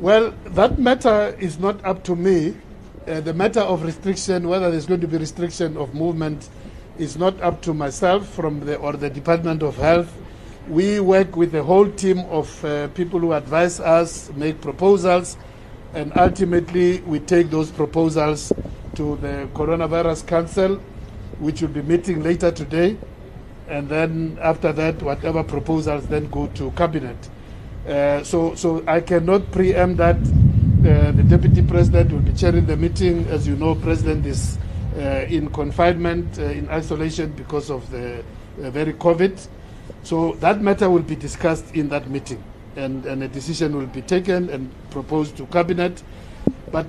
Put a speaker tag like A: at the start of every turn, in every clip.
A: Well, that matter is not up to me. Uh, the matter of restriction, whether there's going to be restriction of movement, is not up to myself from the or the Department of Health. We work with the whole team of uh, people who advise us, make proposals, and ultimately we take those proposals to the Coronavirus Council, which will be meeting later today, and then after that, whatever proposals then go to cabinet. Uh, so, so I cannot preempt that. Uh, the deputy president will be chairing the meeting. As you know, president is uh, in confinement, uh, in isolation because of the uh, very COVID. So that matter will be discussed in that meeting, and, and a decision will be taken and proposed to cabinet. But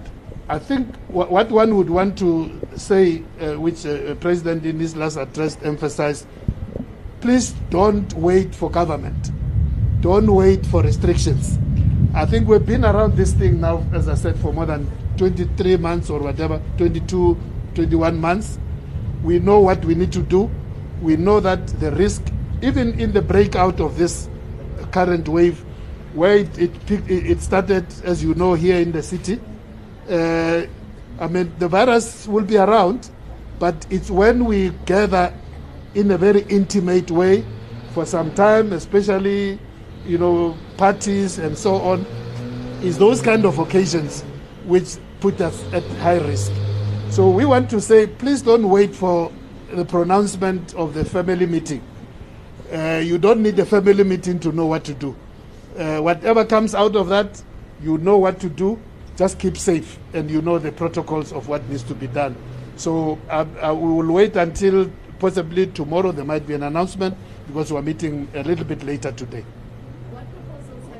A: I think wh- what one would want to say, which President in his last address emphasized, please don't wait for government. Don't wait for restrictions. I think we've been around this thing now, as I said, for more than 23 months or whatever, 22, 21 months. We know what we need to do. We know that the risk, even in the breakout of this current wave, where it, it, it started, as you know, here in the city, uh, I mean, the virus will be around, but it's when we gather in a very intimate way for some time, especially, you know, parties and so on, is those kind of occasions which put us at high risk. So we want to say, please don't wait for the pronouncement of the family meeting. Uh, you don't need a family meeting to know what to do. Uh, whatever comes out of that, you know what to do. Just keep safe, and you know the protocols of what needs to be done. So uh, uh, we will wait until possibly tomorrow. There might be an announcement because we're meeting a little bit later today.